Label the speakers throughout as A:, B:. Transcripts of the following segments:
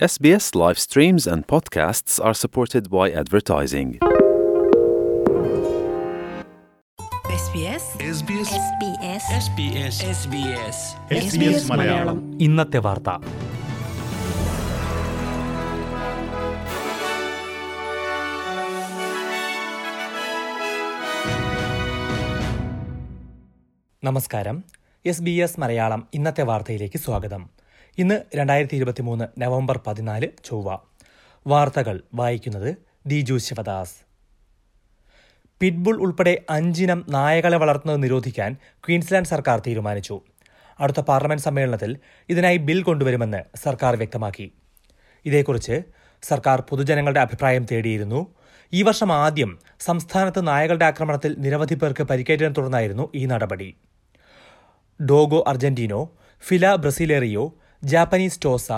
A: SBS live streams and podcasts are supported by advertising.
B: SBS
C: SBS
B: SBS
D: SBS SBS
C: SBS Malayalam
E: ഇന്നത്തെ വാർത്ത നമസ്കാരം S B S Malayalam ഇന്നത്തെ വാർത്തയിലേക്ക് സ്വാഗതം ഇന്ന് രണ്ടായിരത്തി ഇരുപത്തി മൂന്ന് നവംബർ പതിനാല് ചൊവ്വ. വാർത്തകൾ വായിക്കുന്നത് ദിജു ശിവദാസ്. പിറ്റ്ബുൾ ഉൾപ്പെടെ അഞ്ചിനം നായകളെ വളർത്തുന്നത് നിരോധിക്കാൻ ക്വീൻസ്ലാൻഡ് സർക്കാർ തീരുമാനിച്ചു. അടുത്ത പാർലമെന്റ് സമ്മേളനത്തിൽ ഇതിനായി ബിൽ കൊണ്ടുവരുമെന്ന് സർക്കാർ വ്യക്തമാക്കി. ഇതേക്കുറിച്ച് സർക്കാർ പൊതുജനങ്ങളുടെ അഭിപ്രായം തേടിയിരുന്നു. ഈ വർഷം ആദ്യം സംസ്ഥാനത്ത് നായകളുടെ ആക്രമണത്തിൽ നിരവധി പേർക്ക് പരിക്കേറ്റതിനെ തുടർന്നായിരുന്നു ഈ നടപടി. Dogo Argentino Fila Brasileiro Japanese Tosa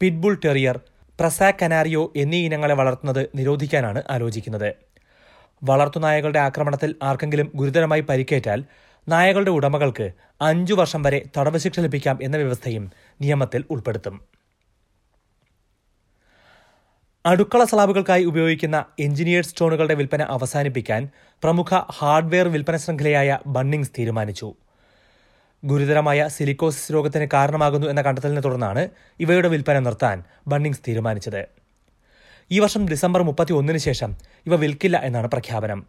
E: pit bull terrier Presa Canario എന്നീ ഇനങ്ങളെ വളർത്തുന്നത് നിരോധിക്കാനാണ് ആലോചിക്കുന്നത്. വളർത്തുനായകളുടെ ആക്രമണത്തിൽ ആർക്കെങ്കിലും ഗുരുതരമായി പരിക്കേറ്റാൽ നായകളുടെ ഉടമകൾക്ക് അഞ്ചു വർഷം വരെ തടവ് ശിക്ഷ ലഭിക്കാം എന്ന വ്യവസ്ഥയും നിയമത്തിൽ ഉൾപ്പെടുത്തും. അടുക്കള സ്ലാബുകൾക്കായി ഉപയോഗിക്കുന്ന എഞ്ചിനീയർഡ് സ്റ്റോണുകളുടെ വിൽപ്പന അവസാനിപ്പിക്കാൻ പ്രമുഖ ഹാർഡ്വെയർ വിൽപ്പന ശൃംഖലയായ ബണ്ണിങ്സ് തീരുമാനിച്ചു. ഗുരുതരമായ സിലിക്കോസിസ് രോഗത്തിന് കാരണമാകുന്നു എന്ന കണ്ടെത്തലിനെ തുടർന്നാണ് ഇവയുടെ വിൽപ്പന നിർത്താൻ ബണ്ണിങ്സ് തീരുമാനിച്ചത്. ഈ വർഷം ഡിസംബർ മുപ്പത്തി ഒന്നിന് ശേഷം ഇവ വിൽക്കില്ല എന്നാണ് പ്രഖ്യാപനം.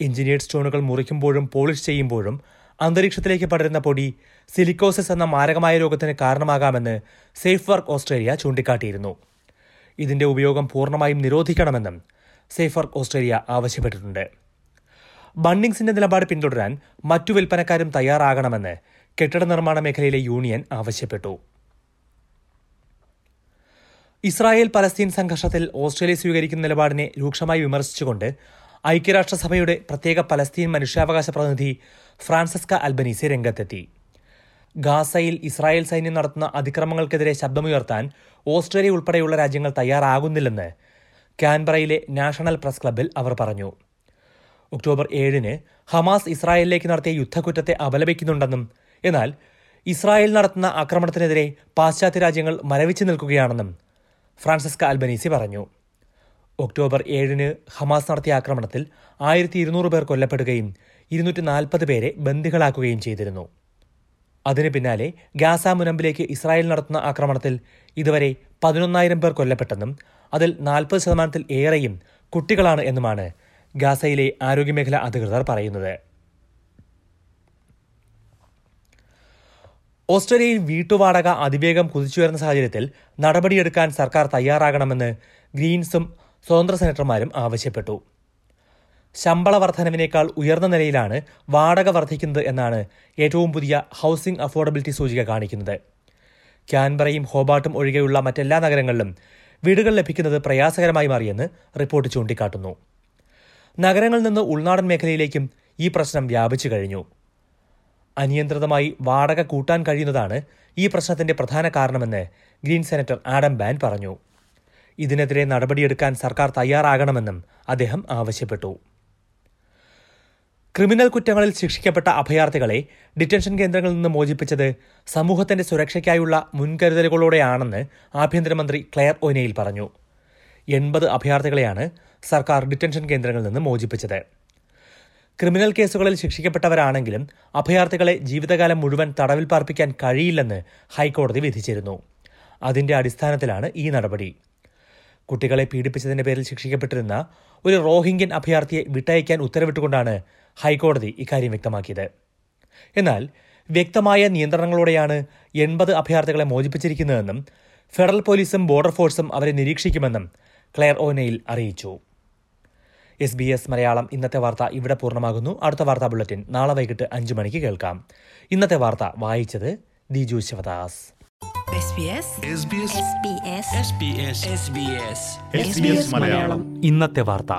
E: എഞ്ചിനീയർഡ് സ്റ്റോണുകൾ മുറിക്കുമ്പോഴും പോളിഷ് ചെയ്യുമ്പോഴും അന്തരീക്ഷത്തിലേക്ക് പടരുന്ന പൊടി സിലിക്കോസിസ് എന്ന മാരകമായ രോഗത്തിന് കാരണമാകാമെന്ന് സേഫ് വർക്ക് ഓസ്ട്രേലിയ ചൂണ്ടിക്കാട്ടിയിരുന്നു. ഇതിന്റെ ഉപയോഗം പൂർണമായും നിരോധിക്കണമെന്നും സേഫ് വർക്ക് ഓസ്ട്രേലിയ ആവശ്യപ്പെട്ടിട്ടുണ്ട്. ബണ്ണിങ്സിന്റെ നിലപാട് പിന്തുടരാൻ മറ്റു വിൽപ്പനക്കാരും തയ്യാറാകണമെന്ന് കെട്ടിട നിർമ്മാണ മേഖലയിലെ യൂണിയൻ ആവശ്യപ്പെട്ടു. ഇസ്രായേൽ പലസ്തീൻ സംഘർഷത്തിൽ ഓസ്ട്രേലിയ സ്വീകരിക്കുന്ന നിലപാടിനെ രൂക്ഷമായി വിമർശിച്ചുകൊണ്ട് ഐക്യരാഷ്ട്രസഭയുടെ പ്രത്യേക പലസ്തീൻ മനുഷ്യാവകാശ പ്രതിനിധി ഫ്രാൻസിസ്ക അൽബനീസി രംഗത്തെത്തി. ഗാസയിൽ ഇസ്രായേൽ സൈന്യം നടത്തുന്ന അതിക്രമങ്ങൾക്കെതിരെ ശബ്ദമുയർത്താൻ ഓസ്ട്രേലിയ ഉൾപ്പെടെയുള്ള രാജ്യങ്ങൾ തയ്യാറാകുന്നില്ലെന്ന് കാൻബറയിലെ നാഷണൽ പ്രസ് ക്ലബിൽ അവർ പറഞ്ഞു. ഒക്ടോബർ ഏഴിന് ഹമാസ് ഇസ്രായേലിലേക്ക് നടത്തിയ യുദ്ധക്കുറ്റത്തെ അപലപിക്കുന്നുണ്ടെന്നും എന്നാൽ ഇസ്രായേൽ നടത്തുന്ന ആക്രമണത്തിനെതിരെ പാശ്ചാത്യ രാജ്യങ്ങൾ മരവിച്ചു നിൽക്കുകയാണെന്നും ഫ്രാൻസിസ്ക അൽബനീസി പറഞ്ഞു. ഒക്ടോബർ ഏഴിന് ഹമാസ് നടത്തിയ ആക്രമണത്തിൽ ആയിരത്തി ഇരുന്നൂറ് പേർ കൊല്ലപ്പെടുകയും ഇരുന്നൂറ്റി നാൽപ്പത് പേരെ ബന്ദികളാക്കുകയും ചെയ്തിരുന്നു. അതിനു പിന്നാലെ ഗാസ മുനമ്പിലേക്ക് ഇസ്രായേൽ നടത്തുന്ന ആക്രമണത്തിൽ ഇതുവരെ പതിനൊന്നായിരം പേർ കൊല്ലപ്പെട്ടെന്നും അതിൽ നാൽപ്പത് ശതമാനത്തിൽ ഏറെയും കുട്ടികളാണ് എന്നുമാണ് ഗാസയിലെ ആരോഗ്യമേഖല അധികൃതർ പറയുന്നത്. ഓസ്ട്രേലിയയിൽ വീട്ടുവാടക അതിവേഗം കുതിച്ചുയർന്ന സാഹചര്യത്തിൽ നടപടിയെടുക്കാൻ സർക്കാർ തയ്യാറാകണമെന്ന് ഗ്രീൻസും സ്വതന്ത്ര സെനറ്റർമാരും ആവശ്യപ്പെട്ടു. ശമ്പള വർധനവിനേക്കാൾ ഉയർന്ന നിലയിലാണ് വാടക വർദ്ധിക്കുന്നത് എന്നാണ് ഏറ്റവും പുതിയ ഹൗസിംഗ് അഫോർഡബിലിറ്റി സൂചിക കാണിക്കുന്നത്. ക്യാൻബറയും ഹോബാട്ടും ഒഴികെയുള്ള മറ്റെല്ലാ നഗരങ്ങളിലും വീടുകൾ ലഭിക്കുന്നത് പ്രയാസകരമായി മാറിയെന്ന് റിപ്പോർട്ട് ചൂണ്ടിക്കാട്ടുന്നു. നഗരങ്ങളിൽ നിന്ന് ഉൾനാടൻ മേഖലയിലേക്കും ഈ പ്രശ്നം വ്യാപിച്ചു കഴിഞ്ഞു. അനിയന്ത്രിതമായി വാടക കൂട്ടാൻ കഴിയുന്നതാണ് ഈ പ്രശ്നത്തിന്റെ പ്രധാന കാരണമെന്ന് ഗ്രീൻ സെനറ്റർ ആഡം ബാൻ പറഞ്ഞു. ഇതിനെതിരെ നടപടിയെടുക്കാൻ സർക്കാർ തയ്യാറാകണമെന്നും അദ്ദേഹം ആവശ്യപ്പെട്ടു. ക്രിമിനൽ കുറ്റങ്ങളിൽ ശിക്ഷിക്കപ്പെട്ട അഭയാർത്ഥികളെ ഡിറ്റൻഷൻ കേന്ദ്രങ്ങളിൽ നിന്ന് മോചിപ്പിച്ചത് സമൂഹത്തിന്റെ സുരക്ഷയ്ക്കായുള്ള മുൻകരുതലുകളോടെയാണെന്ന് ആഭ്യന്തരമന്ത്രി ക്ലെയർ ഒനയിൽ പറഞ്ഞു. എൺപത് അഭയാർത്ഥികളെയാണ് സർക്കാർ ഡിറ്റൻഷൻ കേന്ദ്രങ്ങളിൽ നിന്ന് മോചിപ്പിച്ചത്. ക്രിമിനൽ കേസുകളിൽ ശിക്ഷിക്കപ്പെട്ടവരാണെങ്കിലും അഭയാർത്ഥികളെ ജീവിതകാലം മുഴുവൻ തടവിൽ പാർപ്പിക്കാൻ കഴിയില്ലെന്ന് ഹൈക്കോടതി വിധിച്ചിരുന്നു. അതിന്റെ അടിസ്ഥാനത്തിലാണ് ഈ നടപടി. കുട്ടികളെ പീഡിപ്പിച്ചതിന്റെ പേരിൽ ശിക്ഷിക്കപ്പെട്ടിരുന്ന ഒരു റോഹിംഗ്യൻ അഭയാർത്ഥിയെ വിട്ടയക്കാൻ ഉത്തരവിട്ടുകൊണ്ടാണ് ഹൈക്കോടതി ഇക്കാര്യം വ്യക്തമാക്കിയത്. എന്നാൽ വ്യക്തമായ നിയന്ത്രണങ്ങളോടെയാണ് എൺപത് അഭയാർത്ഥികളെ മോചിപ്പിച്ചിരിക്കുന്നതെന്നും ഫെഡറൽ പോലീസും ബോർഡർ ഫോഴ്സും അവരെ നിരീക്ഷിക്കുമെന്നും ക്ലെയർ ഓനയിൽ അറിയിച്ചു. എസ് ബി എസ് മലയാളം ഇന്നത്തെ വാർത്ത ഇവിടെ പൂർണമാകുന്നു. അടുത്ത വാർത്താ ബുള്ളറ്റിൻ നാളെ വൈകിട്ട് അഞ്ചു മണിക്ക് കേൾക്കാം. ഇന്നത്തെ വാർത്ത വായിച്ചത് Diju Sivadas.
B: SBS
C: SBS
B: SBS
D: SBS SBS
C: SBS Malayalam.
E: ഇന്നത്തെ വാർത്ത.